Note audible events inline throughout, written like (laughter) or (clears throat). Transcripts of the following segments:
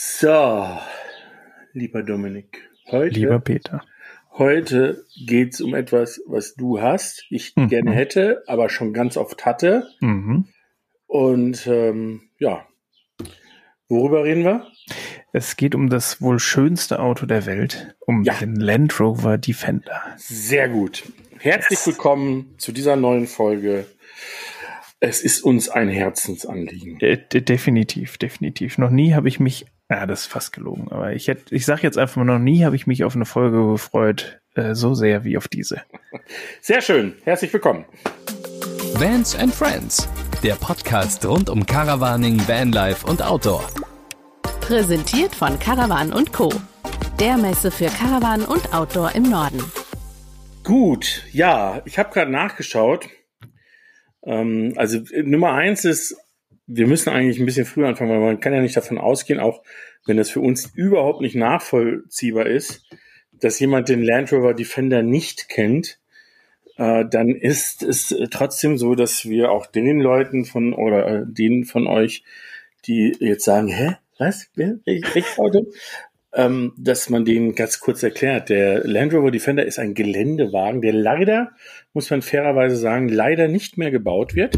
So, lieber Dominik, heute, Lieber Peter. heute geht's um etwas, was du hast, ich Mhm. gerne hätte, aber schon ganz oft hatte. Mhm. Und ähm, ja, worüber reden wir? Es geht um das wohl schönste Auto der Welt, um Ja. den Land Rover Defender. Sehr gut. Herzlich Yes. willkommen zu dieser neuen Folge. Es ist uns ein Herzensanliegen. De- definitiv, definitiv. Noch nie habe ich mich, ja, das ist fast gelogen, aber ich hätte, ich sage jetzt einfach mal, noch nie habe ich mich auf eine Folge gefreut, äh, so sehr wie auf diese. Sehr schön. Herzlich willkommen. Vans and Friends, der Podcast rund um Caravaning, Vanlife und Outdoor. Präsentiert von Caravan und Co. Der Messe für Caravan und Outdoor im Norden. Gut, ja, ich habe gerade nachgeschaut. Ähm, also äh, Nummer eins ist, wir müssen eigentlich ein bisschen früher anfangen, weil man kann ja nicht davon ausgehen, auch wenn das für uns überhaupt nicht nachvollziehbar ist, dass jemand den Land Rover Defender nicht kennt, äh, dann ist es trotzdem so, dass wir auch den Leuten von oder äh, denen von euch, die jetzt sagen, hä, was, welches Auto? ähm, dass man den ganz kurz erklärt. Der Land Rover Defender ist ein Geländewagen, der leider, muss man fairerweise sagen, leider nicht mehr gebaut wird.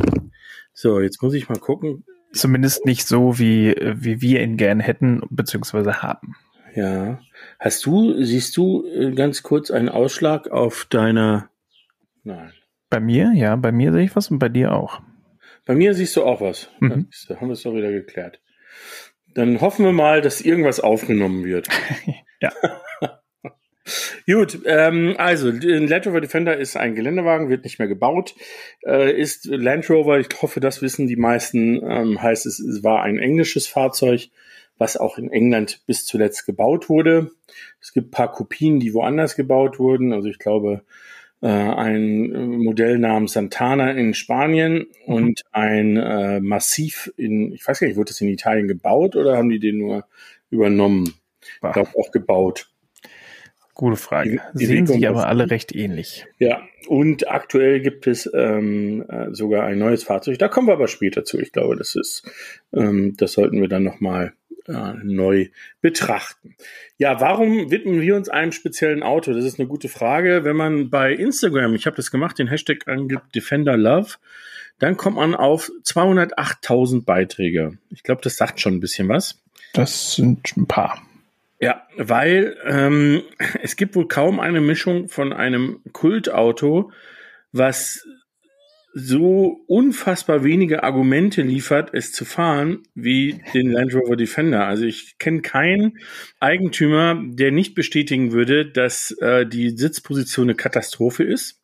So, jetzt muss ich mal gucken. Zumindest nicht so, wie, wie wir ihn gern hätten, beziehungsweise haben. Ja. Hast du, siehst du äh, ganz kurz einen Ausschlag auf deiner. Nein. Bei mir, ja, bei mir sehe ich was und bei dir auch. Bei mir siehst du auch was. Mhm. Da haben wir es doch wieder geklärt. Dann hoffen wir mal, dass irgendwas aufgenommen wird. (laughs) Ja. (laughs) Gut, ähm, also ein Land Rover Defender ist ein Geländewagen, wird nicht mehr gebaut, äh, ist Land Rover, ich hoffe, das wissen die meisten, ähm, heißt es, es war ein englisches Fahrzeug, was auch in England bis zuletzt gebaut wurde. Es gibt paar Kopien, die woanders gebaut wurden, also ich glaube äh, ein Modell namens Santana in Spanien und ein äh, Massiv in, ich weiß gar nicht, wurde das in Italien gebaut oder haben die den nur übernommen? Ich glaube auch gebaut. Gute Frage. die- die Sehen sich aber alle recht ähnlich. Ja, und aktuell gibt es ähm, äh, sogar ein neues Fahrzeug. Da kommen wir aber später zu. Ich glaube, das ist, ähm, das sollten wir dann nochmal äh, neu betrachten. Ja, warum widmen wir uns einem speziellen Auto? Das ist eine gute Frage. Wenn man bei Instagram, ich habe das gemacht, den Hashtag angibt Defender Love, dann kommt man auf 208.000 Beiträge. Ich glaube, das sagt schon ein bisschen was. Das sind ein paar. Ja, weil ähm, (laughs) es gibt wohl kaum eine Mischung von einem Kultauto, was so unfassbar wenige Argumente liefert, es zu fahren, wie den Land Rover Defender. Also ich kenne keinen Eigentümer, der nicht bestätigen würde, dass äh, die Sitzposition eine Katastrophe ist,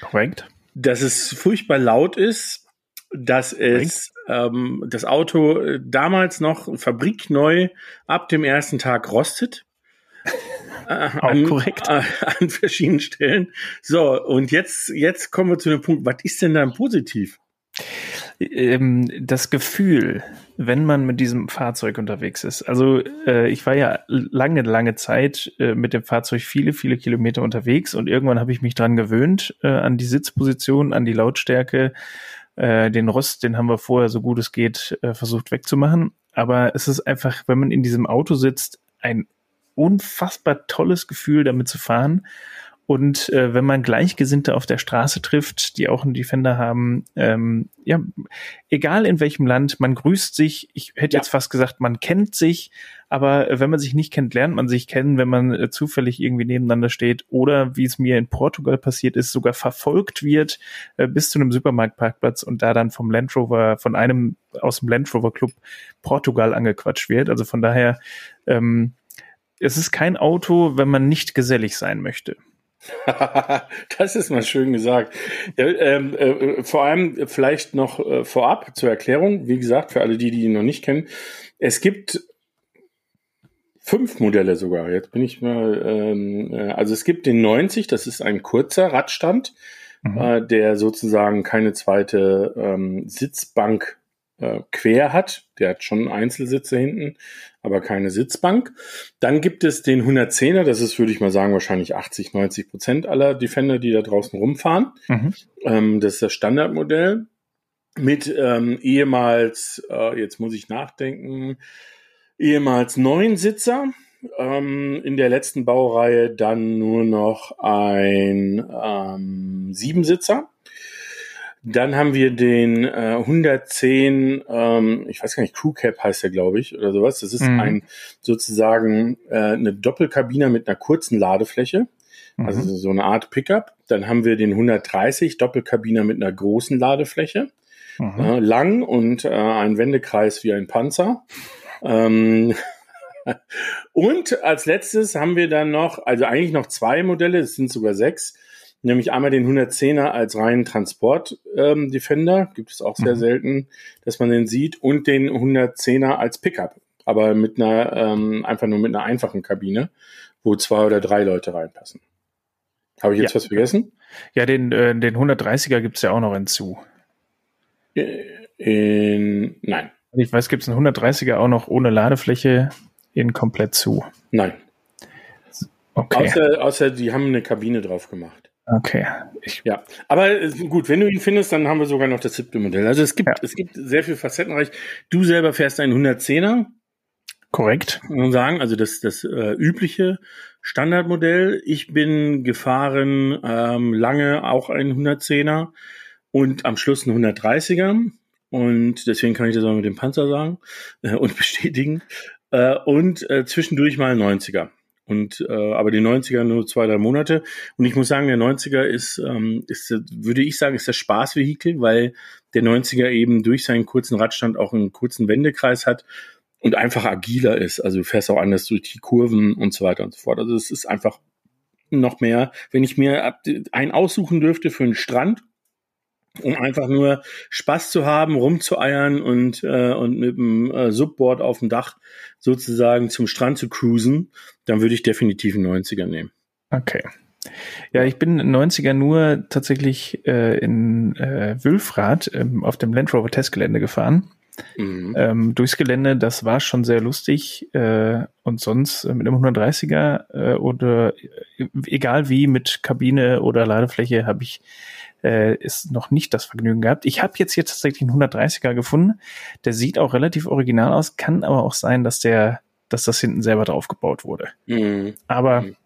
Korrekt? dass es furchtbar laut ist, dass es ähm, das Auto äh, damals noch fabrikneu ab dem ersten Tag rostet. (laughs) Äh, Auch korrekt. Äh, an verschiedenen Stellen. So, und jetzt, jetzt kommen wir zu dem Punkt, was ist denn dann positiv? ähm, das Gefühl, wenn man mit diesem Fahrzeug unterwegs ist. Also äh, ich war ja lange, lange Zeit äh, mit dem Fahrzeug viele, viele Kilometer unterwegs und irgendwann habe ich mich dran gewöhnt, äh, an die Sitzposition, an die Lautstärke. Äh, den Rost, den haben wir vorher so gut es geht äh, versucht wegzumachen. Aber es ist einfach, wenn man in diesem Auto sitzt, ein unfassbar tolles Gefühl, damit zu fahren. Und äh, wenn man Gleichgesinnte auf der Straße trifft, die auch einen Defender haben, ähm, ja, egal in welchem Land, man grüßt sich. Ich hätte Ja. jetzt fast gesagt, man kennt sich, aber äh, wenn man sich nicht kennt, lernt man sich kennen, wenn man äh, zufällig irgendwie nebeneinander steht oder wie es mir in Portugal passiert ist, sogar verfolgt wird äh, bis zu einem Supermarktparkplatz und da dann vom Land Rover, von einem aus dem Land Rover Club Portugal angequatscht wird. Also von daher, ähm, es ist kein Auto, wenn man nicht gesellig sein möchte. (laughs) das ist mal schön gesagt. Ja, ähm, äh, vor allem vielleicht noch äh, vorab zur Erklärung, wie gesagt, für alle die, die ihn noch nicht kennen. Es gibt fünf Modelle sogar. Jetzt bin ich mal, ähm, äh, also es gibt den 90, das ist ein kurzer Radstand, Mhm. äh, der sozusagen keine zweite ähm, Sitzbank äh, quer hat. Der hat schon Einzelsitze hinten, aber keine Sitzbank. Dann gibt es den 110er, das ist, würde ich mal sagen, wahrscheinlich 80, 90 Prozent aller Defender, die da draußen rumfahren. Mhm. Ähm, das ist das Standardmodell mit ähm, ehemals, äh, jetzt muss ich nachdenken, ehemals Neunsitzer. Ähm, in der letzten Baureihe dann nur noch ein ähm, Siebensitzer. Dann haben wir den äh, 110, ähm, ich weiß gar nicht, Crew Cap heißt der, glaube ich, oder sowas. Das ist mhm. ein sozusagen äh, eine Doppelkabine mit einer kurzen Ladefläche. Also mhm. so eine Art Pickup. Dann haben wir den 130 Doppelkabiner mit einer großen Ladefläche. Mhm. Äh, lang und äh, ein Wendekreis wie ein Panzer. Ähm, (laughs) und als letztes haben wir dann noch, also eigentlich noch zwei Modelle, es sind sogar sechs nämlich einmal den 110er als reinen Transport ähm, Defender, gibt es auch sehr mhm. selten, dass man den sieht, und den 110er als Pickup, aber mit einer ähm, einfach nur mit einer einfachen Kabine, wo zwei oder drei Leute reinpassen. Habe ich jetzt ja. was vergessen? Ja, den, äh, den 130er gibt es ja auch noch hinzu. Äh, in, nein. Ich weiß, gibt es einen 130er auch noch ohne Ladefläche in komplett zu? Nein. Okay. Außer, außer die haben eine Kabine drauf gemacht. Okay. Ich ja, aber äh, gut, wenn du ihn findest, dann haben wir sogar noch das siebte Modell. Also es gibt, ja. es gibt sehr viel facettenreich. Du selber fährst einen 110er. Korrekt. Man sagen, also das, das äh, übliche Standardmodell. Ich bin gefahren ähm, lange auch ein 110er und am Schluss ein 130er. Und deswegen kann ich das auch mit dem Panzer sagen äh, und (laughs) bestätigen. Äh, und äh, zwischendurch mal ein 90er. Und äh, aber die 90er nur zwei, drei Monate. Und ich muss sagen, der 90er ist, ähm, ist würde ich sagen, ist das Spaßvehikel, weil der 90er eben durch seinen kurzen Radstand auch einen kurzen Wendekreis hat und einfach agiler ist. Also du fährst auch anders durch die Kurven und so weiter und so fort. Also es ist einfach noch mehr, wenn ich mir einen aussuchen dürfte für einen Strand, um einfach nur Spaß zu haben, rumzueiern und, äh, und mit dem äh, Subboard auf dem Dach sozusagen zum Strand zu cruisen, dann würde ich definitiv einen 90er nehmen. Okay. Ja, ich bin 90er nur tatsächlich äh, in äh, Wülfrath ähm, auf dem Land Rover Testgelände gefahren. Mhm. Ähm, durchs Gelände, das war schon sehr lustig. Äh, und sonst äh, mit einem 130er äh, oder äh, egal wie mit Kabine oder Ladefläche habe ich äh, ist noch nicht das Vergnügen gehabt. Ich habe jetzt hier tatsächlich einen 130er gefunden. Der sieht auch relativ original aus, kann aber auch sein, dass der, dass das hinten selber drauf gebaut wurde. Mhm. Aber mhm.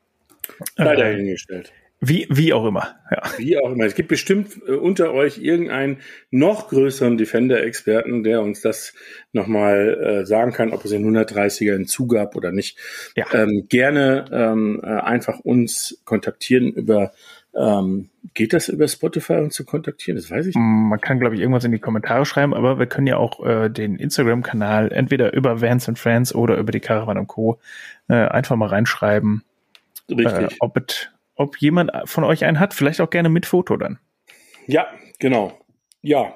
leider äh, hingestellt. Wie, wie auch immer, ja. Wie auch immer. Es gibt bestimmt äh, unter euch irgendeinen noch größeren Defender-Experten, der uns das nochmal äh, sagen kann, ob es den 130er hinzugab oder nicht. Ja. Ähm, gerne ähm, äh, einfach uns kontaktieren über ähm, geht das über Spotify uns zu kontaktieren? Das weiß ich nicht. Man kann, glaube ich, irgendwas in die Kommentare schreiben, aber wir können ja auch äh, den Instagram-Kanal entweder über Vans and Friends oder über die Caravan und Co. Äh, einfach mal reinschreiben. Richtig. Äh, ob, it, ob jemand von euch einen hat, vielleicht auch gerne mit Foto dann. Ja, genau. Ja.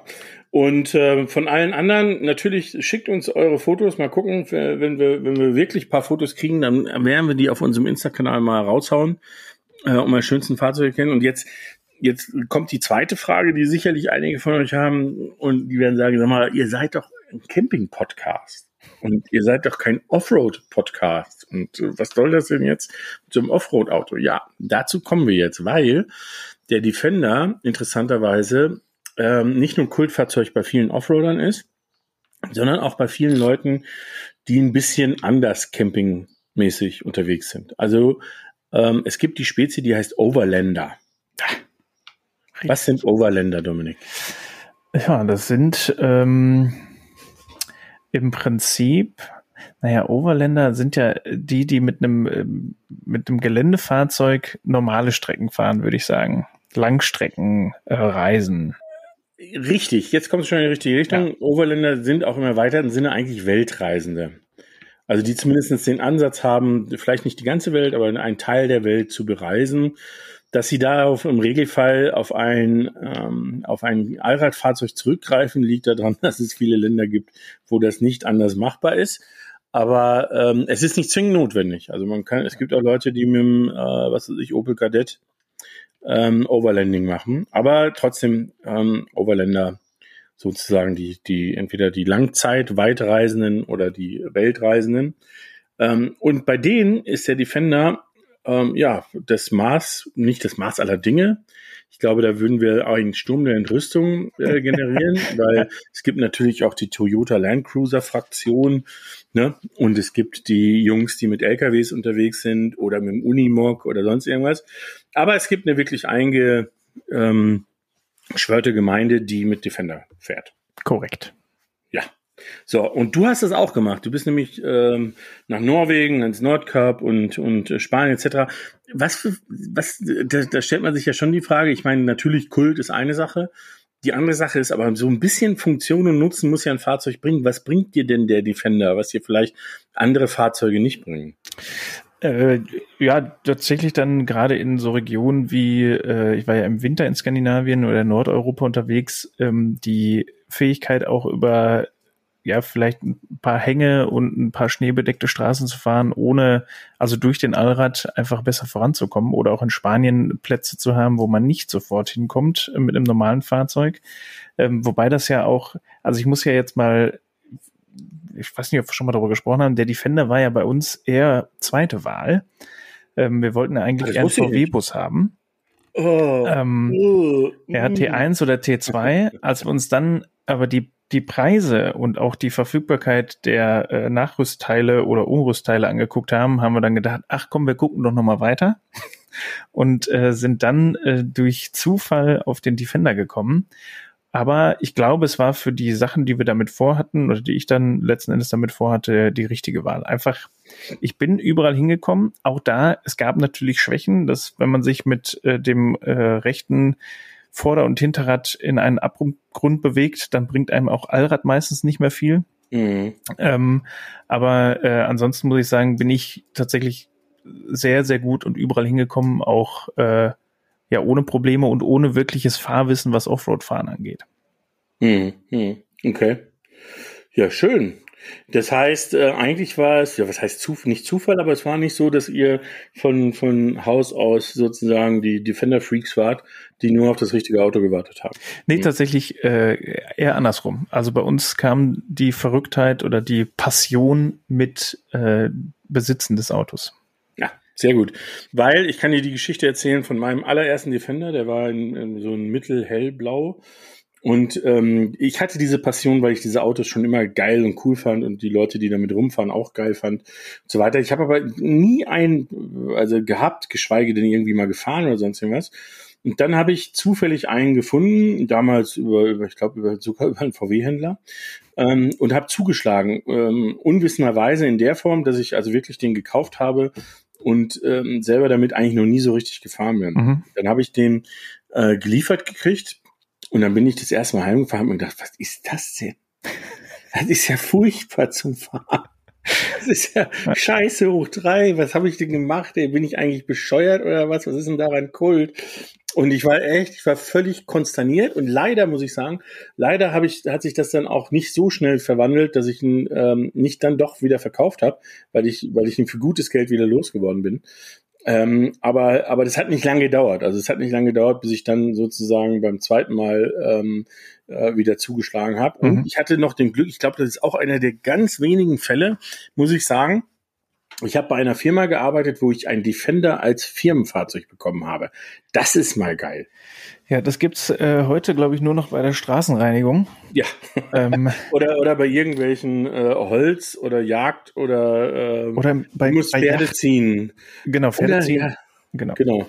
Und äh, von allen anderen, natürlich schickt uns eure Fotos, mal gucken, wenn wir, wenn wir wirklich paar Fotos kriegen, dann werden wir die auf unserem Insta-Kanal mal raushauen äh, um als schönsten Fahrzeug kennen. Und jetzt, jetzt kommt die zweite Frage, die sicherlich einige von euch haben und die werden sagen, sag mal, ihr seid doch ein Camping-Podcast. Und ihr seid doch kein Offroad-Podcast. Und äh, was soll das denn jetzt einem Offroad-Auto? Ja, dazu kommen wir jetzt, weil der Defender interessanterweise ähm, nicht nur Kultfahrzeug bei vielen Offroadern ist, sondern auch bei vielen Leuten, die ein bisschen anders campingmäßig unterwegs sind. Also ähm, es gibt die Spezie, die heißt Overlander. Was sind Overlander, Dominik? Ja, das sind ähm, im Prinzip, naja, Overlander sind ja die, die mit einem ähm, mit einem Geländefahrzeug normale Strecken fahren, würde ich sagen. Langstrecken äh, reisen. Richtig, jetzt kommt es schon in die richtige Richtung. Ja. Overländer sind auch im erweiterten Sinne eigentlich Weltreisende. Also die zumindest den Ansatz haben, vielleicht nicht die ganze Welt, aber einen Teil der Welt zu bereisen, dass sie darauf im Regelfall auf ein, ähm, auf ein Allradfahrzeug zurückgreifen, liegt daran, (laughs) dass es viele Länder gibt, wo das nicht anders machbar ist. Aber ähm, es ist nicht zwingend notwendig. Also man kann, es gibt auch Leute, die mit dem, äh, was weiß ich, Opel Kadett ähm, Overlanding machen. Aber trotzdem ähm, Overländer sozusagen die, die entweder die Langzeit-Weitreisenden oder die Weltreisenden. Ähm, und bei denen ist der Defender ähm, ja, das Maß, nicht das Maß aller Dinge. Ich glaube, da würden wir einen Sturm der Entrüstung äh, (laughs) generieren, weil es gibt natürlich auch die Toyota Land Cruiser Fraktion, ne? Und es gibt die Jungs, die mit LKWs unterwegs sind oder mit dem Unimog oder sonst irgendwas. Aber es gibt eine wirklich einge, ähm, schwörte Gemeinde, die mit Defender fährt. Korrekt. Ja. So, und du hast das auch gemacht. Du bist nämlich ähm, nach Norwegen, ins Nordkap und, und äh, Spanien etc. Was, für, was, da, da stellt man sich ja schon die Frage, ich meine, natürlich Kult ist eine Sache. Die andere Sache ist aber so ein bisschen Funktion und Nutzen muss ja ein Fahrzeug bringen. Was bringt dir denn der Defender, was dir vielleicht andere Fahrzeuge nicht bringen? Äh, ja, tatsächlich dann gerade in so Regionen wie, äh, ich war ja im Winter in Skandinavien oder Nordeuropa unterwegs, ähm, die Fähigkeit auch über ja, vielleicht ein paar Hänge und ein paar schneebedeckte Straßen zu fahren, ohne, also durch den Allrad einfach besser voranzukommen oder auch in Spanien Plätze zu haben, wo man nicht sofort hinkommt mit einem normalen Fahrzeug. Ähm, wobei das ja auch, also ich muss ja jetzt mal, ich weiß nicht, ob wir schon mal darüber gesprochen haben, der Defender war ja bei uns eher zweite Wahl. Ähm, wir wollten ja eigentlich eher einen VW-Bus haben. Oh. Ähm, oh. Ja, T1 oder T2. Als wir uns dann aber die die Preise und auch die Verfügbarkeit der äh, Nachrüstteile oder Umrüstteile angeguckt haben, haben wir dann gedacht, ach komm, wir gucken doch noch mal weiter (laughs) und äh, sind dann äh, durch Zufall auf den Defender gekommen. Aber ich glaube, es war für die Sachen, die wir damit vorhatten oder die ich dann letzten Endes damit vorhatte, die richtige Wahl. Einfach, ich bin überall hingekommen. Auch da, es gab natürlich Schwächen, dass wenn man sich mit äh, dem äh, rechten Vorder- und Hinterrad in einen Abgrund bewegt, dann bringt einem auch Allrad meistens nicht mehr viel. Mhm. Ähm, aber äh, ansonsten muss ich sagen, bin ich tatsächlich sehr, sehr gut und überall hingekommen, auch äh, ja ohne Probleme und ohne wirkliches Fahrwissen, was Offroad-Fahren angeht. Mhm. mhm. Okay. Ja, schön. Das heißt, äh, eigentlich war es, ja, was heißt Zuf nicht Zufall, aber es war nicht so, dass ihr von, von Haus aus sozusagen die Defender Freaks wart, die nur auf das richtige Auto gewartet haben. Nee, tatsächlich äh, eher andersrum. Also bei uns kam die Verrücktheit oder die Passion mit äh, Besitzen des Autos. Sehr gut. Weil ich kann dir die Geschichte erzählen von meinem allerersten Defender, der war in, in so ein mittelhellblau. Und ähm, ich hatte diese Passion, weil ich diese Autos schon immer geil und cool fand und die Leute, die damit rumfahren, auch geil fand und so weiter. Ich habe aber nie einen, also gehabt, geschweige denn irgendwie mal gefahren oder sonst irgendwas. Und dann habe ich zufällig einen gefunden, damals über, über ich glaube, über, sogar (laughs) über einen VW-Händler, ähm, und habe zugeschlagen. Ähm, unwissenderweise in der Form, dass ich also wirklich den gekauft habe und ähm, selber damit eigentlich noch nie so richtig gefahren bin. Mhm. Dann habe ich den äh, geliefert gekriegt und dann bin ich das erste Mal heimgefahren und gedacht, was ist das denn? Das ist ja furchtbar zum Fahren. Das ist ja scheiße hoch drei. Was habe ich denn gemacht? Ey, bin ich eigentlich bescheuert oder was? Was ist denn daran Kult? Und ich war echt, ich war völlig konsterniert und leider muss ich sagen, leider habe ich, hat sich das dann auch nicht so schnell verwandelt, dass ich ihn ähm, nicht dann doch wieder verkauft habe, weil ich, weil ich ihn für gutes Geld wieder losgeworden bin. Ähm, aber, aber das hat nicht lange gedauert. Also es hat nicht lange gedauert, bis ich dann sozusagen beim zweiten Mal ähm, äh, wieder zugeschlagen habe. Und mhm. ich hatte noch den Glück, ich glaube, das ist auch einer der ganz wenigen Fälle, muss ich sagen, ich habe bei einer Firma gearbeitet, wo ich einen Defender als Firmenfahrzeug bekommen habe. Das ist mal geil. Ja, das gibt's äh, heute, glaube ich, nur noch bei der Straßenreinigung. Ja. Ähm, (laughs) oder, oder bei irgendwelchen äh, Holz oder Jagd oder, äh, oder bei, du musst bei Pferde Yacht. ziehen. Genau, Pferde oder, ziehen. Ja, genau. genau.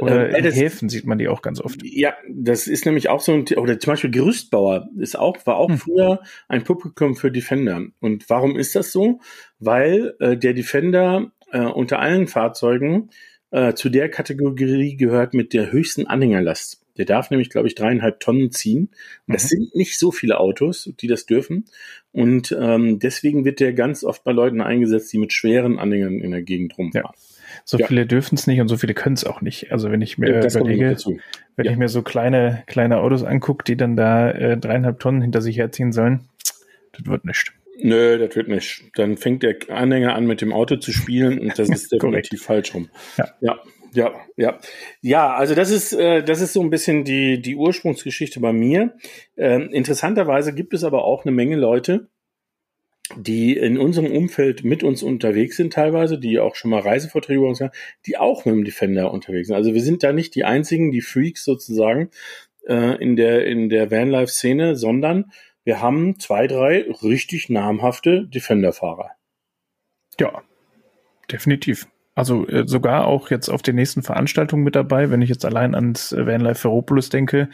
Oder ähm, in das, Häfen sieht man die auch ganz oft. Ja, das ist nämlich auch so ein, oder zum Beispiel Gerüstbauer ist auch, war auch hm. früher ein Publikum für Defender. Und warum ist das so? Weil äh, der Defender äh, unter allen Fahrzeugen äh, zu der Kategorie gehört mit der höchsten Anhängerlast. Der darf nämlich, glaube ich, dreieinhalb Tonnen ziehen. Das mhm. sind nicht so viele Autos, die das dürfen. Und ähm, deswegen wird der ganz oft bei Leuten eingesetzt, die mit schweren Anhängern in der Gegend rumfahren. Ja. So ja. viele dürfen es nicht und so viele können es auch nicht. Also wenn ich mir das überlege, wenn ja. ich mir so kleine, kleine Autos angucke, die dann da äh, dreieinhalb Tonnen hinter sich herziehen sollen, das wird nicht. Nö, das wird nicht. Dann fängt der Anhänger an, mit dem Auto zu spielen und das (laughs) ist definitiv falsch rum. Ja. ja. Ja, ja, ja. Also das ist äh, das ist so ein bisschen die die Ursprungsgeschichte bei mir. Ähm, interessanterweise gibt es aber auch eine Menge Leute, die in unserem Umfeld mit uns unterwegs sind teilweise, die auch schon mal Reisevorträge bei uns haben, die auch mit dem Defender unterwegs sind. Also wir sind da nicht die einzigen, die Freaks sozusagen äh, in der in der Vanlife-Szene, sondern wir haben zwei, drei richtig namhafte Defender-Fahrer. Ja, definitiv. Also äh, sogar auch jetzt auf den nächsten Veranstaltungen mit dabei, wenn ich jetzt allein ans Vanlife Ferropolis denke,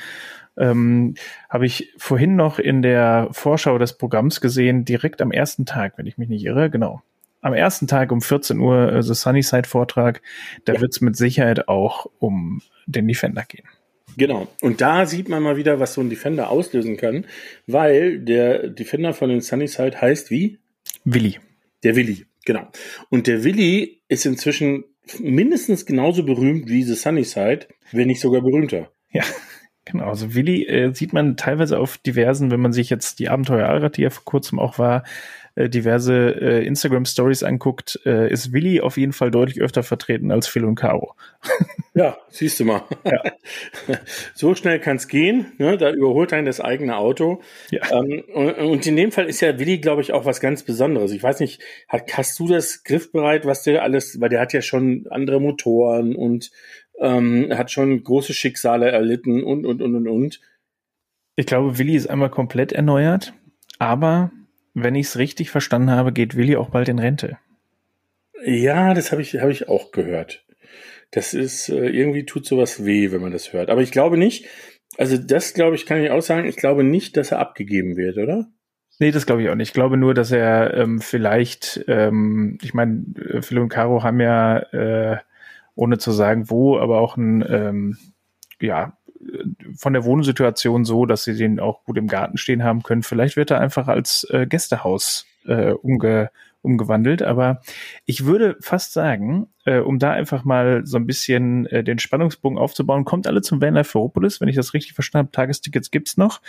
ähm, habe ich vorhin noch in der Vorschau des Programms gesehen, direkt am ersten Tag, wenn ich mich nicht irre, genau. Am ersten Tag um 14 Uhr äh, The Sunnyside Vortrag, da ja. wird es mit Sicherheit auch um den Defender gehen. Genau. Und da sieht man mal wieder, was so ein Defender auslösen kann, weil der Defender von den Sunnyside heißt wie? Willi. Der Willi, genau. Und der Willi ist inzwischen mindestens genauso berühmt wie The Sunnyside, wenn nicht sogar berühmter. Ja. Genau, also Willi äh, sieht man teilweise auf diversen, wenn man sich jetzt die Abenteuer Allrad, die ja vor kurzem auch war, äh, diverse äh, Instagram-Stories anguckt, äh, ist Willi auf jeden Fall deutlich öfter vertreten als Phil und Caro. (laughs) ja, siehst du mal. Ja. (laughs) so schnell kann es gehen, ne? da überholt einen das eigene Auto. Ja. Ähm, und, und, in dem Fall ist ja Willi, glaube ich, auch was ganz Besonderes. Ich weiß nicht, hat, hast du das griffbereit, was der alles, weil der hat ja schon andere Motoren und ähm, hat schon große Schicksale erlitten und, und, und, und, und. Ich glaube, Willi ist einmal komplett erneuert, aber wenn ich es richtig verstanden habe, geht Willi auch bald in Rente. Ja, das habe ich, hab ich auch gehört. Das ist, äh, irgendwie tut sowas weh, wenn man das hört. Aber ich glaube nicht, also das glaube ich, kann ich auch sagen, ich glaube nicht, dass er abgegeben wird, oder? Nee, das glaube ich auch nicht. Ich glaube nur, dass er ähm, vielleicht, ähm, ich meine, Phil und Caro haben ja äh, ohne zu sagen wo, aber auch ein, ähm, ja, von der Wohnsituation so, dass sie den auch gut im Garten stehen haben können. Vielleicht wird er einfach als äh, Gästehaus äh, umge umgewandelt. Aber ich würde fast sagen, äh, um da einfach mal so ein bisschen äh, den Spannungsbogen aufzubauen, kommt alle zum Vanlife Ferropolis, wenn ich das richtig verstanden habe. Tagestickets gibt's noch.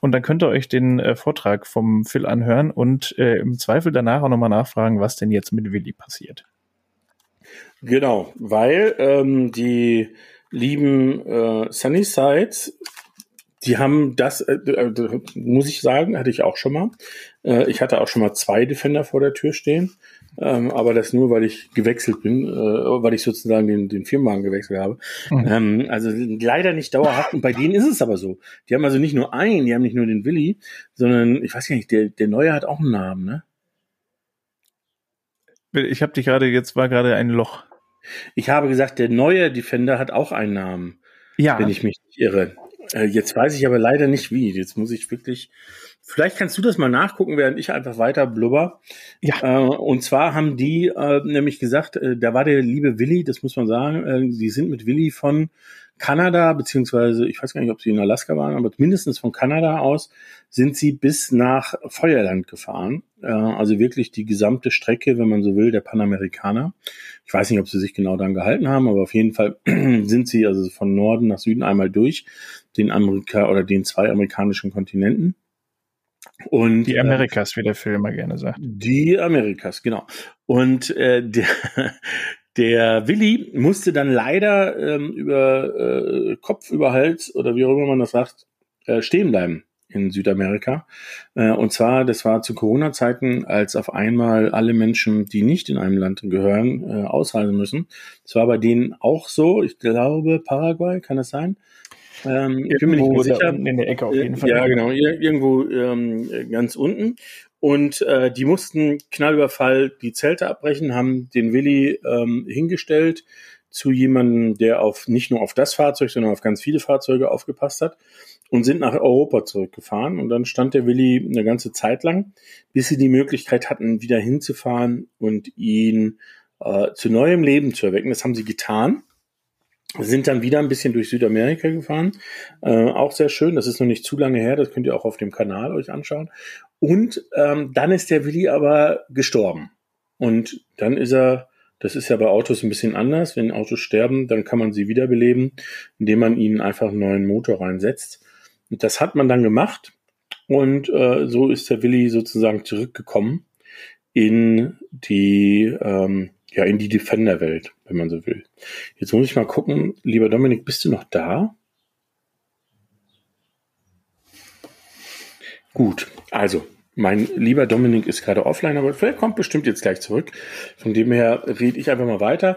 Und dann könnt ihr euch den äh, Vortrag vom Phil anhören und äh, im Zweifel danach auch nochmal nachfragen, was denn jetzt mit Willi passiert. Genau, weil ähm, die lieben äh, Sunnysides, die haben das, äh, äh, muss ich sagen, hatte ich auch schon mal. Äh, ich hatte auch schon mal zwei Defender vor der Tür stehen, ähm, aber das nur, weil ich gewechselt bin, äh, weil ich sozusagen den, den Firmenwagen gewechselt habe. Mhm. Ähm, also leider nicht dauerhaft. Und bei denen ist es aber so. Die haben also nicht nur einen, die haben nicht nur den Willi, sondern ich weiß gar nicht, der, der Neue hat auch einen Namen, ne? Ich habe dich gerade, jetzt war gerade ein Loch. Ich habe gesagt, der neue Defender hat auch einen Namen. Ja. Wenn ich mich nicht irre. Äh, jetzt weiß ich aber leider nicht wie. Jetzt muss ich wirklich. Vielleicht kannst du das mal nachgucken, während ich einfach weiter blubber. Ja. Äh, und zwar haben die äh, nämlich gesagt, da war der liebe Willi, das muss man sagen, sie sind mit Willi von Kanada, beziehungsweise ich weiß gar nicht, ob sie in Alaska waren, aber mindestens von Kanada aus sind sie bis nach Feuerland gefahren. Äh, also wirklich die gesamte Strecke, wenn man so will, der Panamerikaner. Ich weiß nicht, ob sie sich genau daran gehalten haben, aber auf jeden Fall (clears throat) sind sie also von Norden nach Süden einmal durch den Amerika oder den zwei amerikanischen Kontinenten. Und, die Amerikas, äh, wie der Film immer gerne sagt. Die Amerikas, genau. Und äh, der, der Willi musste dann leider ähm, über äh, Kopf über Hals oder wie auch immer man das sagt, äh, stehen bleiben in Südamerika. Äh, und zwar, das war zu Corona-Zeiten, als auf einmal alle Menschen, die nicht in einem Land gehören, äh, ausreisen müssen. Das war bei denen auch so. Ich glaube, Paraguay, kann das sein? Ähm, ich bin mir nicht mehr sicher. In der Ecke auf jeden Fall. Ja, genau, irgendwo ähm, ganz unten. Und äh, die mussten Knallüberfall die Zelte abbrechen, haben den Willi ähm, hingestellt zu jemandem, der auf nicht nur auf das Fahrzeug, sondern auf ganz viele Fahrzeuge aufgepasst hat und sind nach Europa zurückgefahren. Und dann stand der Willi eine ganze Zeit lang, bis sie die Möglichkeit hatten, wieder hinzufahren und ihn äh, zu neuem Leben zu erwecken. Das haben sie getan sind dann wieder ein bisschen durch Südamerika gefahren. Äh, auch sehr schön. Das ist noch nicht zu lange her. Das könnt ihr auch auf dem Kanal euch anschauen. Und ähm, dann ist der Willi aber gestorben. Und dann ist er, das ist ja bei Autos ein bisschen anders. Wenn Autos sterben, dann kann man sie wiederbeleben, indem man ihnen einfach einen neuen Motor reinsetzt. Und das hat man dann gemacht. Und äh, so ist der Willi sozusagen zurückgekommen in die ähm, ja, in die Defender-Welt, wenn man so will. Jetzt muss ich mal gucken, lieber Dominik, bist du noch da? Gut, also, mein lieber Dominik ist gerade offline, aber vielleicht kommt bestimmt jetzt gleich zurück. Von dem her rede ich einfach mal weiter.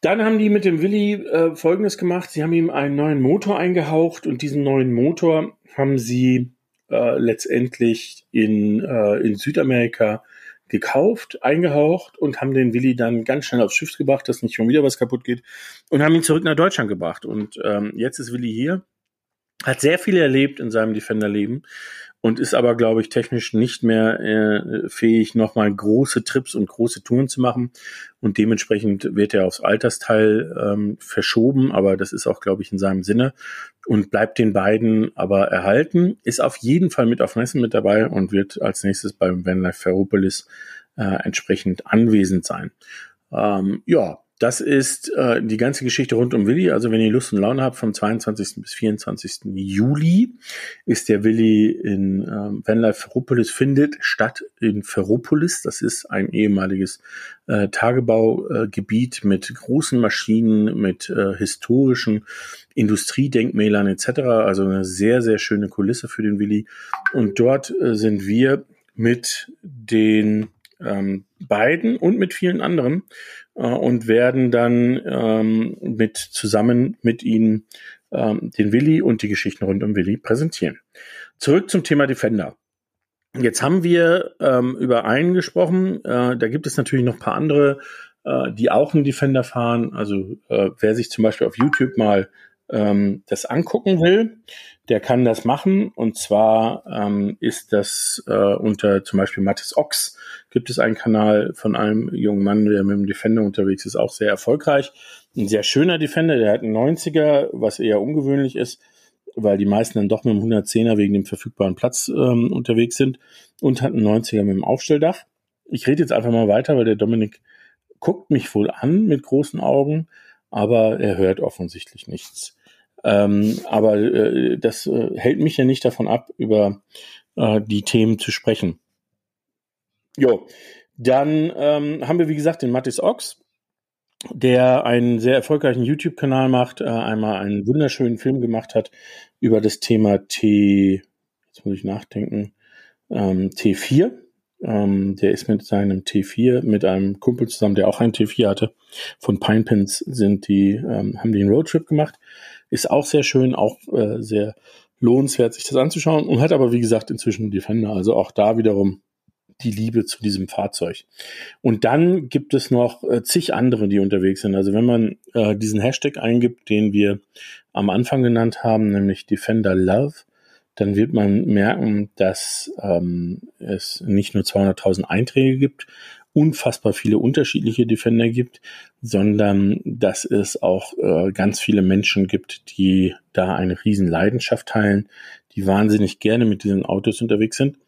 Dann haben die mit dem Willi äh, Folgendes gemacht. Sie haben ihm einen neuen Motor eingehaucht und diesen neuen Motor haben sie äh, letztendlich in, äh, in Südamerika gekauft, eingehaucht und haben den Willi dann ganz schnell aufs Schiff gebracht, dass nicht schon wieder was kaputt geht und haben ihn zurück nach Deutschland gebracht. Und ähm, jetzt ist Willi hier, hat sehr viel erlebt in seinem Defender-Leben und ist aber, glaube ich, technisch nicht mehr äh, fähig, nochmal große Trips und große Touren zu machen. Und dementsprechend wird er aufs Altersteil ähm, verschoben, aber das ist auch, glaube ich, in seinem Sinne und bleibt den beiden aber erhalten. Ist auf jeden Fall mit auf Messen mit dabei und wird als nächstes beim Vanlife Ferropolis äh, entsprechend anwesend sein. Ähm, ja, das ist äh, die ganze Geschichte rund um Willi. Also wenn ihr Lust und Laune habt, vom 22. bis 24. Juli ist der Willi in ähm, Vanlife Ferropolis, findet statt in Ferropolis. Das ist ein ehemaliges äh, Tagebaugebiet mit großen Maschinen, mit äh, historischen Industriedenkmälern etc. Also eine sehr, sehr schöne Kulisse für den Willi. Und dort äh, sind wir mit den ähm, beiden und mit vielen anderen äh, und werden dann ähm, mit zusammen mit ihnen ähm, den Willi und die Geschichten rund um Willi präsentieren. Zurück zum Thema Defender. Jetzt haben wir ähm, über einen gesprochen. Äh, da gibt es natürlich noch paar andere, äh, die auch einen Defender fahren. Also äh, wer sich zum Beispiel auf YouTube mal ähm, das angucken will, der kann das machen. Und zwar ähm, ist das äh, unter zum Beispiel Mathis Ox gibt es einen Kanal von einem jungen Mann, der mit dem Defender unterwegs ist, auch sehr erfolgreich. Ein sehr schöner Defender, der hat einen 90er, was eher ungewöhnlich ist, weil die meisten dann doch mit dem 110er wegen dem verfügbaren Platz ähm, unterwegs sind und hat einen 90er mit dem Aufstelldach. Ich rede jetzt einfach mal weiter, weil der Dominik guckt mich wohl an mit großen Augen, aber er hört offensichtlich nichts. Ähm, aber äh, das äh, hält mich ja nicht davon ab, über äh, die Themen zu sprechen. Jo, dann ähm, haben wir, wie gesagt, den Mattis Ox, der einen sehr erfolgreichen YouTube-Kanal macht, äh, einmal einen wunderschönen Film gemacht hat über das Thema T, jetzt muss ich nachdenken, ähm, T4. Ähm, der ist mit seinem T4, mit einem Kumpel zusammen, der auch einen T4 hatte. Von Pinepins sind die, ähm, haben die einen Roadtrip gemacht. Ist auch sehr schön, auch äh, sehr lohnenswert, sich das anzuschauen und hat aber, wie gesagt, inzwischen Defender. Also auch da wiederum die Liebe zu diesem Fahrzeug. Und dann gibt es noch äh, zig andere, die unterwegs sind. Also wenn man äh, diesen Hashtag eingibt, den wir am Anfang genannt haben, nämlich Defender Love, dann wird man merken, dass ähm, es nicht nur 200.000 Einträge gibt, unfassbar viele unterschiedliche Defender gibt, sondern dass es auch äh, ganz viele Menschen gibt, die da eine riesen Leidenschaft teilen, die wahnsinnig gerne mit diesen Autos unterwegs sind.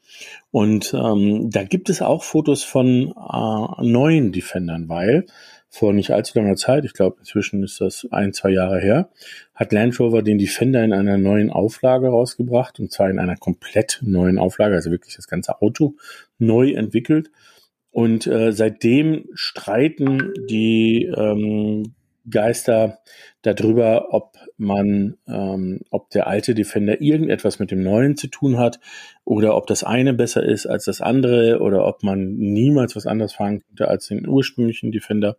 Und ähm, da gibt es auch Fotos von äh, neuen Defendern, weil vor nicht allzu langer Zeit, ich glaube inzwischen ist das ein, zwei Jahre her, hat Land Rover den Defender in einer neuen Auflage rausgebracht und zwar in einer komplett neuen Auflage, also wirklich das ganze Auto neu entwickelt. Und äh, seitdem streiten die ähm, Geister darüber, ob man, ähm, ob der alte Defender irgendetwas mit dem neuen zu tun hat oder ob das eine besser ist als das andere oder ob man niemals was anderes fahren könnte als den ursprünglichen Defender.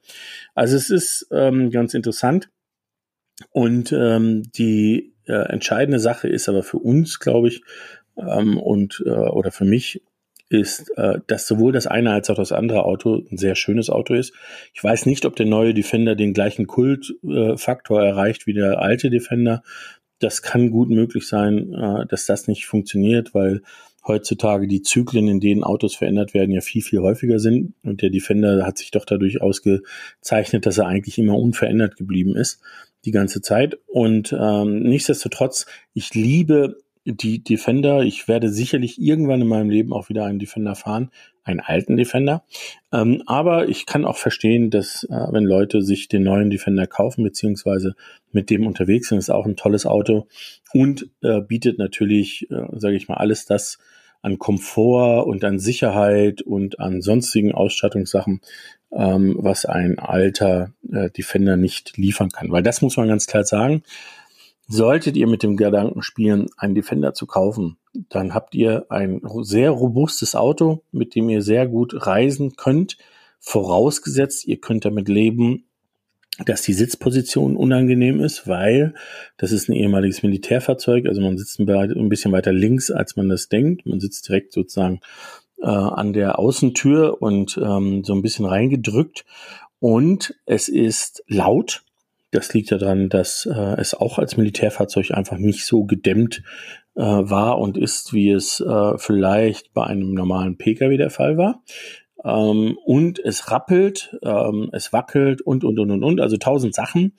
Also es ist ähm, ganz interessant und ähm, die äh, entscheidende Sache ist aber für uns, glaube ich, ähm, und äh, oder für mich ist, äh, dass sowohl das eine als auch das andere Auto ein sehr schönes Auto ist. Ich weiß nicht, ob der neue Defender den gleichen Kultfaktor erreicht wie der alte Defender. Das kann gut möglich sein, äh, dass das nicht funktioniert, weil heutzutage die Zyklen, in denen Autos verändert werden, ja viel, viel häufiger sind. Und der Defender hat sich doch dadurch ausgezeichnet, dass er eigentlich immer unverändert geblieben ist, die ganze Zeit. Und ähm, nichtsdestotrotz, ich liebe die Defender. Ich werde sicherlich irgendwann in meinem Leben auch wieder einen Defender fahren, einen alten Defender. Ähm, aber ich kann auch verstehen, dass äh, wenn Leute sich den neuen Defender kaufen, beziehungsweise mit dem unterwegs sind, ist auch ein tolles Auto und äh, bietet natürlich, äh, sage ich mal, alles das an Komfort und an Sicherheit und an sonstigen Ausstattungssachen, ähm, was ein alter äh, Defender nicht liefern kann. Weil das muss man ganz klar sagen Solltet ihr mit dem Gedanken spielen, einen Defender zu kaufen, dann habt ihr ein sehr robustes Auto, mit dem ihr sehr gut reisen könnt. Vorausgesetzt, ihr könnt damit leben, dass die Sitzposition unangenehm ist, weil das ist ein ehemaliges Militärfahrzeug, also man sitzt ein bisschen weiter links, als man das denkt. Man sitzt direkt sozusagen äh, an der Außentür und ähm, so ein bisschen reingedrückt. Und es ist laut. Das liegt daran, dass äh, es auch als Militärfahrzeug einfach nicht so gedämmt äh, war und ist, wie es äh, vielleicht bei einem normalen Pkw der Fall war. Ähm, und es rappelt, ähm, es wackelt und, und, und, und, und. Also tausend Sachen.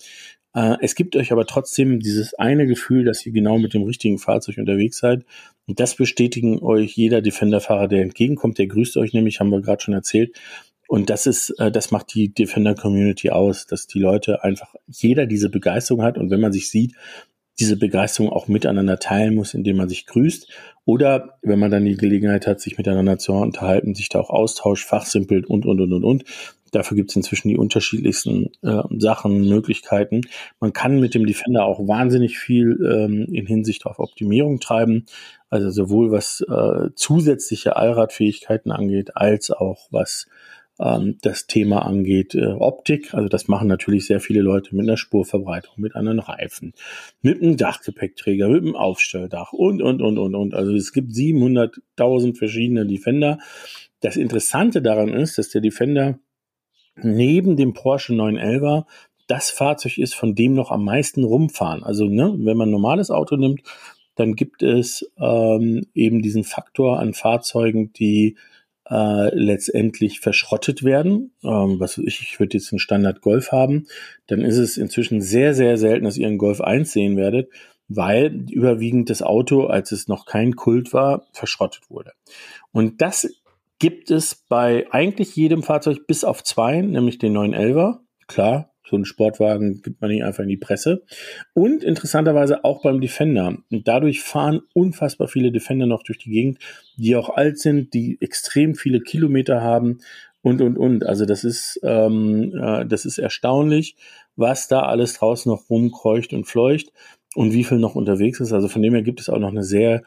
Äh, es gibt euch aber trotzdem dieses eine Gefühl, dass ihr genau mit dem richtigen Fahrzeug unterwegs seid. Und das bestätigen euch jeder Defender-Fahrer, der entgegenkommt. Der grüßt euch nämlich, haben wir gerade schon erzählt. Und das ist, äh, das macht die Defender-Community aus, dass die Leute einfach jeder diese Begeisterung hat. Und wenn man sich sieht, diese Begeisterung auch miteinander teilen muss, indem man sich grüßt. Oder wenn man dann die Gelegenheit hat, sich miteinander zu unterhalten, sich da auch austauscht, fachsimpelt und, und, und, und, und. Dafür gibt es inzwischen die unterschiedlichsten äh, Sachen, Möglichkeiten. Man kann mit dem Defender auch wahnsinnig viel ähm, in Hinsicht auf Optimierung treiben. Also sowohl was äh, zusätzliche Allradfähigkeiten angeht, als auch was ähm, das Thema angeht, äh, Optik. Also das machen natürlich sehr viele Leute mit einer Spurverbreitung, mit anderen Reifen, mit einem Dachgepäckträger, mit einem Aufstelldach und, und, und, und, und. Also es gibt 700.000 verschiedene Defender. Das Interessante daran ist, dass der Defender neben dem Porsche 911er das Fahrzeug ist, von dem noch am meisten rumfahren. Also ne, wenn man ein normales Auto nimmt, dann gibt es ähm, eben diesen Faktor an Fahrzeugen, die äh, letztendlich verschrottet werden. Ähm, was ich, ich würde jetzt einen Standard Golf haben, dann ist es inzwischen sehr, sehr selten, dass ihr einen Golf 1 sehen werdet, weil überwiegend das Auto, als es noch kein Kult war, verschrottet wurde. Und das gibt es bei eigentlich jedem Fahrzeug bis auf zwei, nämlich den 911er. Klar, so einen Sportwagen gibt man nicht einfach in die Presse. Und interessanterweise auch beim Defender. Und dadurch fahren unfassbar viele Defender noch durch die Gegend, die auch alt sind, die extrem viele Kilometer haben und, und, und. Also das ist, ähm, äh, das ist erstaunlich, was da alles draußen noch rumkreucht und fleucht und wie viel noch unterwegs ist. Also von dem her gibt es auch noch eine sehr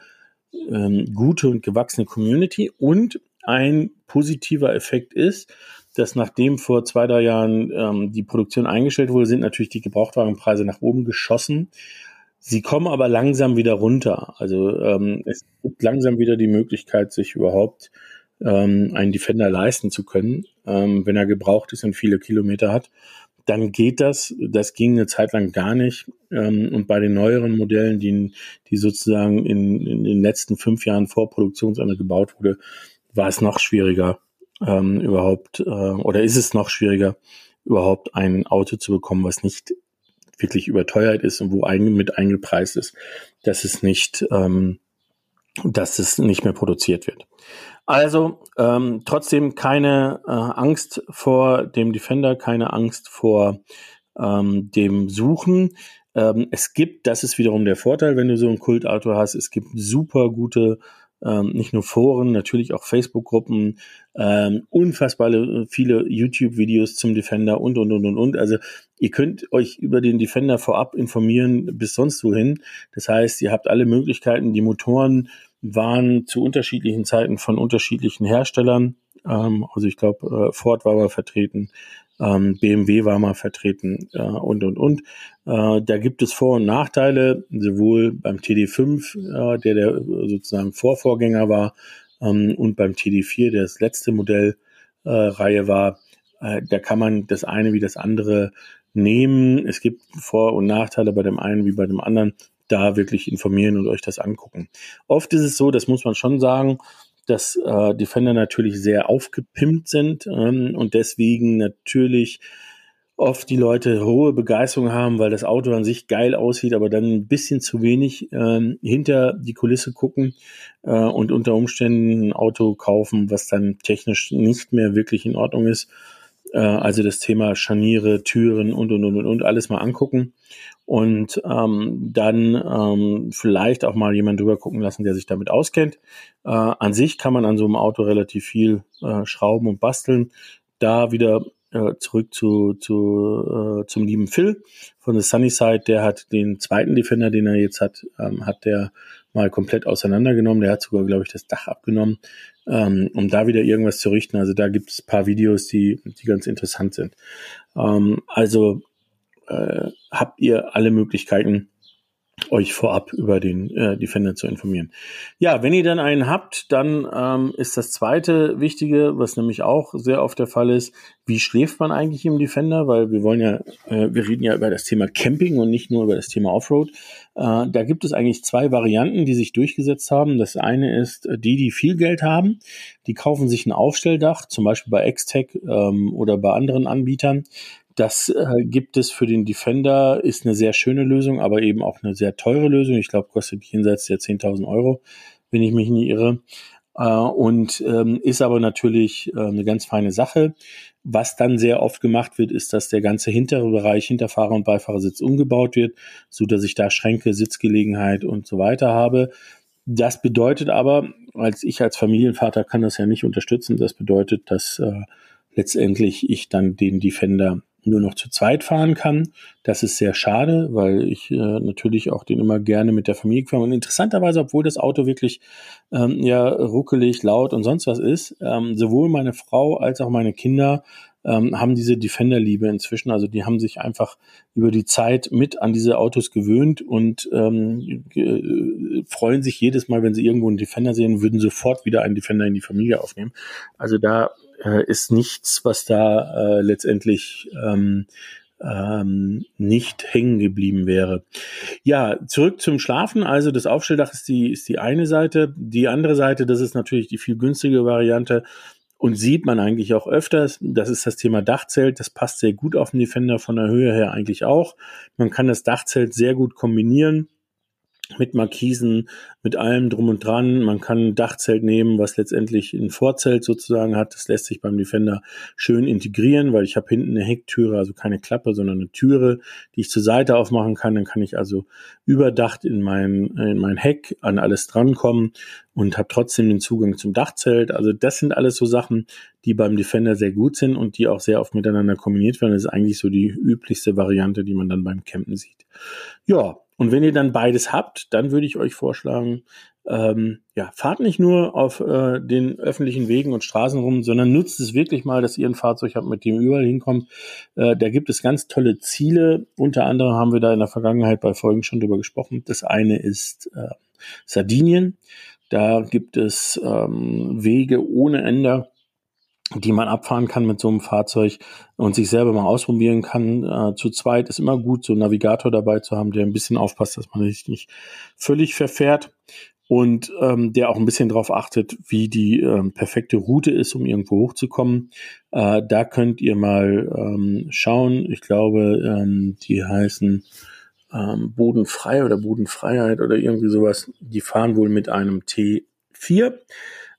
ähm, gute und gewachsene Community. Und ein positiver Effekt ist, dass nachdem vor zwei, drei Jahren ähm, die Produktion eingestellt wurde, sind natürlich die Gebrauchtwagenpreise nach oben geschossen. Sie kommen aber langsam wieder runter. Also ähm, es gibt langsam wieder die Möglichkeit, sich überhaupt ähm, einen Defender leisten zu können, ähm, wenn er gebraucht ist und viele Kilometer hat. Dann geht das. Das ging eine Zeit lang gar nicht. Ähm, und bei den neueren Modellen, die, die sozusagen in, in den letzten fünf Jahren vor Produktionsende gebaut wurde, war es noch schwieriger, ähm, überhaupt, äh, oder ist es noch schwieriger, überhaupt ein Auto zu bekommen, was nicht wirklich überteuert ist und wo ein, mit eingepreist ist, dass es nicht, ähm, dass es nicht mehr produziert wird. Also ähm, trotzdem keine äh, Angst vor dem Defender, keine Angst vor ähm, dem Suchen. Ähm, es gibt, das ist wiederum der Vorteil, wenn du so ein Kultauto hast, es gibt super gute ähm, nicht nur Foren, natürlich auch Facebook-Gruppen, ähm, unfassbar viele YouTube-Videos zum Defender und, und, und, und, und. Also ihr könnt euch über den Defender vorab informieren bis sonst wohin. Das heißt, ihr habt alle Möglichkeiten. Die Motoren waren zu unterschiedlichen Zeiten von unterschiedlichen Herstellern. Ähm, also ich glaube, äh, Ford war mal vertreten, ähm, BMW war mal vertreten äh, und, und, und. Äh, da gibt es Vor- und Nachteile, sowohl beim TD5, äh, der der sozusagen Vorvorgänger war, ähm, und beim TD4, der das letzte Modellreihe äh, war. Äh, da kann man das eine wie das andere nehmen. Es gibt Vor- und Nachteile bei dem einen wie bei dem anderen. Da wirklich informieren und euch das angucken. Oft ist es so, das muss man schon sagen, dass äh, Defender natürlich sehr aufgepimpt sind ähm, und deswegen natürlich oft die Leute hohe Begeisterung haben, weil das Auto an sich geil aussieht, aber dann ein bisschen zu wenig ähm, hinter die Kulisse gucken äh, und unter Umständen ein Auto kaufen, was dann technisch nicht mehr wirklich in Ordnung ist. Äh, also das Thema Scharniere, Türen und und und und alles mal angucken und ähm, dann ähm, vielleicht auch mal jemand drüber gucken lassen, der sich damit auskennt. Äh, an sich kann man an so einem Auto relativ viel äh, schrauben und basteln. Da wieder äh, zurück zu, zu äh, zum lieben Phil von The Sunnyside. Der hat den zweiten Defender, den er jetzt hat, ähm, hat der mal komplett auseinandergenommen. Der hat sogar, glaube ich, das Dach abgenommen, ähm, um da wieder irgendwas zu richten. Also da gibt es paar Videos, die, die ganz interessant sind. Ähm, also äh, habt ihr alle Möglichkeiten, euch vorab über den äh, Defender zu informieren. Ja, wenn ihr dann einen habt, dann ähm, ist das zweite Wichtige, was nämlich auch sehr oft der Fall ist, wie schläft man eigentlich im Defender? Weil wir wollen ja, äh, wir reden ja über das Thema Camping und nicht nur über das Thema Offroad. Äh, da gibt es eigentlich zwei Varianten, die sich durchgesetzt haben. Das eine ist äh, die, die viel Geld haben, die kaufen sich ein Aufstelldach, zum Beispiel bei Xtech ähm, oder bei anderen Anbietern. Das äh, gibt es für den Defender, ist eine sehr schöne Lösung, aber eben auch eine sehr teure Lösung. Ich glaube, kostet jenseits der 10.000 Euro, wenn ich mich nie irre. Äh, und ähm, ist aber natürlich äh, eine ganz feine Sache. Was dann sehr oft gemacht wird, ist, dass der ganze hintere Bereich hinter Fahrer- und Beifahrersitz umgebaut wird, so dass ich da Schränke, Sitzgelegenheit und so weiter habe. Das bedeutet aber, als ich als Familienvater kann das ja nicht unterstützen. Das bedeutet, dass äh, letztendlich ich dann den Defender nur noch zu zweit fahren kann. Das ist sehr schade, weil ich äh, natürlich auch den immer gerne mit der Familie fahre. Und interessanterweise, obwohl das Auto wirklich ähm, ja ruckelig, laut und sonst was ist, ähm, sowohl meine Frau als auch meine Kinder ähm, haben diese Defender-Liebe inzwischen. Also die haben sich einfach über die Zeit mit an diese Autos gewöhnt und ähm, äh, freuen sich jedes Mal, wenn sie irgendwo einen Defender sehen, würden sofort wieder einen Defender in die Familie aufnehmen. Also da äh, ist nichts, was da äh, letztendlich ähm, ähm, nicht hängen geblieben wäre. Ja, zurück zum Schlafen. Also das Aufstelldach ist die, ist die eine Seite. Die andere Seite, das ist natürlich die viel günstige Variante und sieht man eigentlich auch öfters. Das ist das Thema Dachzelt. Das passt sehr gut auf den Defender von der Höhe her eigentlich auch. Man kann das Dachzelt sehr gut kombinieren mit Markisen, mit allem drum und dran. Man kann ein Dachzelt nehmen, was letztendlich ein Vorzelt sozusagen hat. Das lässt sich beim Defender schön integrieren, weil ich habe hinten eine Hecktüre, also keine Klappe, sondern eine Türe, die ich zur Seite aufmachen kann. Dann kann ich also überdacht in mein, in mein Heck an alles drankommen und habe trotzdem den Zugang zum Dachzelt. Also das sind alles so Sachen, die beim Defender sehr gut sind und die auch sehr oft miteinander kombiniert werden. Das ist eigentlich so die üblichste Variante, die man dann beim Campen sieht. Ja, und wenn ihr dann beides habt, dann würde ich euch vorschlagen, ähm, ja, fahrt nicht nur auf äh, den öffentlichen Wegen und Straßen rum, sondern nutzt es wirklich mal, dass ihr ein Fahrzeug habt, mit dem ihr überall hinkommt. Äh, da gibt es ganz tolle Ziele. Unter anderem haben wir da in der Vergangenheit bei Folgen schon drüber gesprochen. Das eine ist äh, Sardinien. Da gibt es ähm, Wege ohne Ende die man abfahren kann mit so einem Fahrzeug und sich selber mal ausprobieren kann. Äh, zu zweit ist immer gut, so einen Navigator dabei zu haben, der ein bisschen aufpasst, dass man sich nicht völlig verfährt und ähm, der auch ein bisschen darauf achtet, wie die ähm, perfekte Route ist, um irgendwo hochzukommen. Äh, da könnt ihr mal ähm, schauen. Ich glaube, ähm, die heißen ähm, Bodenfrei oder Bodenfreiheit oder irgendwie sowas. Die fahren wohl mit einem T4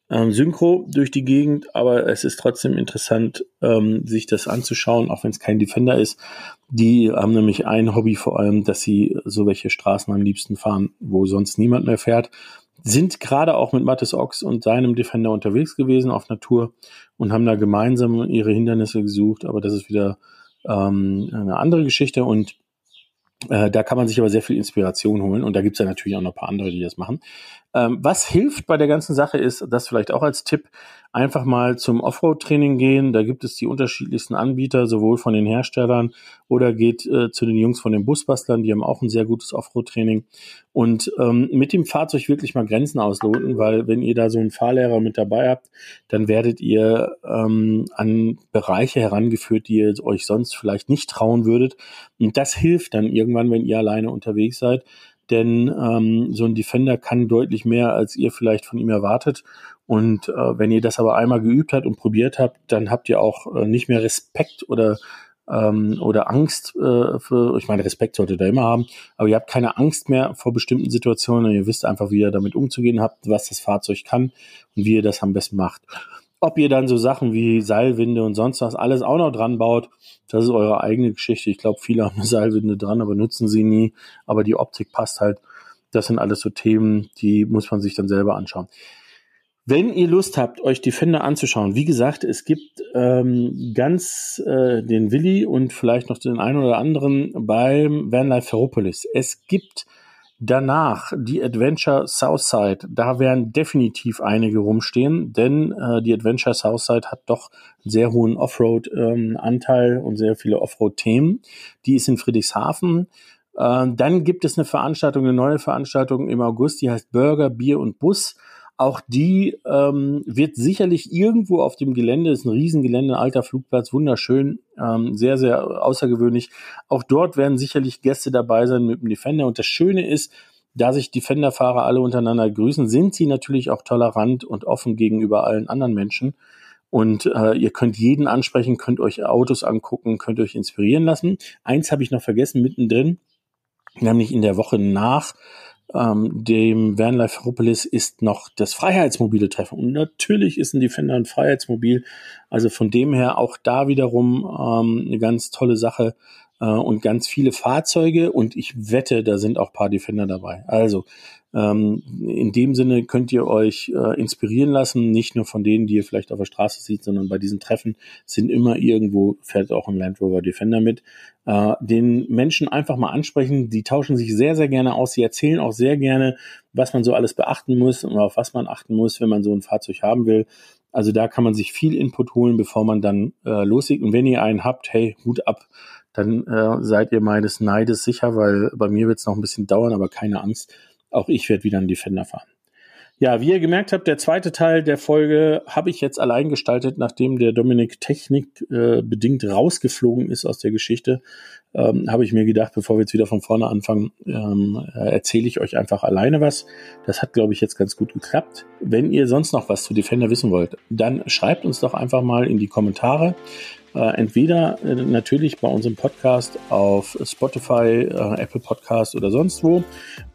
ähm, Synchro durch die Gegend, aber es ist trotzdem interessant, ähm, sich das anzuschauen, auch wenn es kein Defender ist. Die haben nämlich ein Hobby vor allem, dass sie so welche Straßen am liebsten fahren, wo sonst niemand mehr fährt. Sind gerade auch mit Mattes Ox und seinem Defender unterwegs gewesen auf Natur und haben da gemeinsam ihre Hindernisse gesucht, aber das ist wieder ähm, eine andere Geschichte und äh, da kann man sich aber sehr viel Inspiration holen und da gibt's ja natürlich auch noch ein paar andere, die das machen. Ähm, was hilft bei der ganzen Sache ist, das vielleicht auch als Tipp, einfach mal zum Offroad-Training gehen. Da gibt es die unterschiedlichsten Anbieter, sowohl von den Herstellern oder geht äh, zu den Jungs von den Busbastlern, die haben auch ein sehr gutes Offroad-Training. Und ähm, mit dem Fahrzeug wirklich mal Grenzen ausloten, weil wenn ihr da so einen Fahrlehrer mit dabei habt, dann werdet ihr ähm, an Bereiche herangeführt, die ihr euch sonst vielleicht nicht trauen würdet. Und das hilft dann irgendwann, wenn ihr alleine unterwegs seid denn ähm, so ein Defender kann deutlich mehr, als ihr vielleicht von ihm erwartet. Und äh, wenn ihr das aber einmal geübt habt und probiert habt, dann habt ihr auch äh, nicht mehr Respekt oder ähm, oder Angst äh, für, ich meine, Respekt solltet ihr immer haben, aber ihr habt keine Angst mehr vor bestimmten Situationen. Ihr wisst einfach, wie ihr damit umzugehen habt, was das Fahrzeug kann und wie ihr das am besten macht. Ob ihr dann so Sachen wie Seilwinde und sonst was alles auch noch dran baut, das ist eure eigene Geschichte. Ich glaube, viele haben (laughs) Seilwinde dran, aber nutzen sie nie. Aber die Optik passt halt. Das sind alles so Themen, die muss man sich dann selber anschauen. Wenn ihr Lust habt, euch Defender anzuschauen, wie gesagt, es gibt ähm, ganz äh, den Willi und vielleicht noch den einen oder anderen beim Vanlife Ferropolis. Es gibt danach die Adventure Southside. Da werden definitiv einige rumstehen, denn äh, die Adventure Southside hat doch einen sehr hohen Offroad-Anteil ähm, und sehr viele Offroad-Themen. Die ist in Friedrichshafen. Äh, dann gibt es eine Veranstaltung, eine neue Veranstaltung im August, die heißt Burger, Bier und Bus. Auch die ähm, wird sicherlich irgendwo auf dem Gelände, ist ein Riesengelände, ein alter Flugplatz, wunderschön, ähm, sehr, sehr außergewöhnlich. Auch dort werden sicherlich Gäste dabei sein mit dem Defender. Und das Schöne ist, da sich Defender-Fahrer alle untereinander grüßen, sind sie natürlich auch tolerant und offen gegenüber allen anderen Menschen. Und äh, ihr könnt jeden ansprechen, könnt euch Autos angucken, könnt euch inspirieren lassen. Eins habe ich noch vergessen mittendrin, nämlich in der Woche nach ähm, dem Vanlife Ferropolis ist noch das Freiheitsmobile Treffen. Und natürlich ist ein Defender ein Freiheitsmobil. Also von dem her auch da wiederum ähm, eine ganz tolle Sache äh, und ganz viele Fahrzeuge. Und ich wette, da sind auch paar Defender dabei. Also ähm, in dem Sinne könnt ihr euch äh, inspirieren lassen, nicht nur von denen, die ihr vielleicht auf der Straße seht, sondern bei diesen Treffen sind immer irgendwo, fährt auch ein Land Rover Defender mit. Äh, den Menschen einfach mal ansprechen, die tauschen sich sehr, sehr gerne aus, sie erzählen auch sehr gerne, was man so alles beachten muss und auf was man achten muss, wenn man so ein Fahrzeug haben will. Also da kann man sich viel Input holen, bevor man dann äh, loslegt. Und wenn ihr einen habt, hey, Hut ab, dann äh, seid ihr meines Neides sicher, weil bei mir wird es noch ein bisschen dauern, aber keine Angst auch ich werde wieder einen Defender fahren. Ja, wie ihr gemerkt habt, der zweite Teil der Folge habe ich jetzt allein gestaltet, nachdem der Dominik Technik äh, bedingt rausgeflogen ist aus der Geschichte. Ähm, habe ich mir gedacht, bevor wir jetzt wieder von vorne anfangen, ähm, erzähle ich euch einfach alleine was. Das hat, glaube ich, jetzt ganz gut geklappt. Wenn ihr sonst noch was zu Defender wissen wollt, dann schreibt uns doch einfach mal in die Kommentare. Äh, entweder äh, natürlich bei unserem Podcast auf Spotify, äh, Apple Podcast oder sonst wo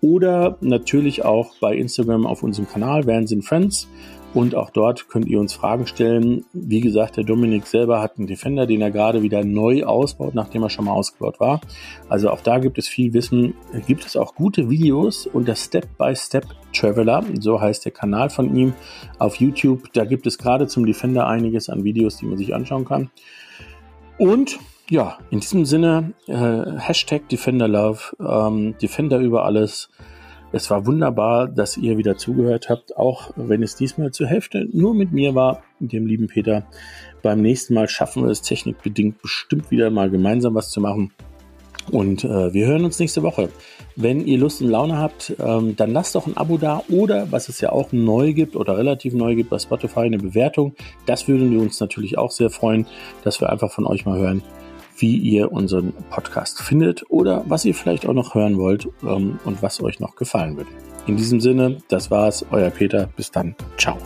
oder natürlich auch bei Instagram auf unserem Kanal Vans Friends. Und auch dort könnt ihr uns Fragen stellen. Wie gesagt, der Dominik selber hat einen Defender, den er gerade wieder neu ausbaut, nachdem er schon mal ausgebaut war. Also auch da gibt es viel Wissen. Gibt es auch gute Videos unter Step-by-Step Traveler, so heißt der Kanal von ihm auf YouTube. Da gibt es gerade zum Defender einiges an Videos, die man sich anschauen kann. Und ja, in diesem Sinne, äh, Hashtag Defender Love, ähm, Defender über alles. Es war wunderbar, dass ihr wieder zugehört habt, auch wenn es diesmal zur Hälfte nur mit mir war, dem lieben Peter. Beim nächsten Mal schaffen wir es technikbedingt bestimmt wieder mal gemeinsam was zu machen. Und äh, wir hören uns nächste Woche. Wenn ihr Lust und Laune habt, ähm, dann lasst doch ein Abo da oder, was es ja auch neu gibt oder relativ neu gibt bei Spotify, eine Bewertung. Das würden wir uns natürlich auch sehr freuen, dass wir einfach von euch mal hören, wie ihr unseren Podcast findet oder was ihr vielleicht auch noch hören wollt ähm, und was euch noch gefallen würde. In diesem Sinne, das war's, euer Peter. Bis dann. Ciao.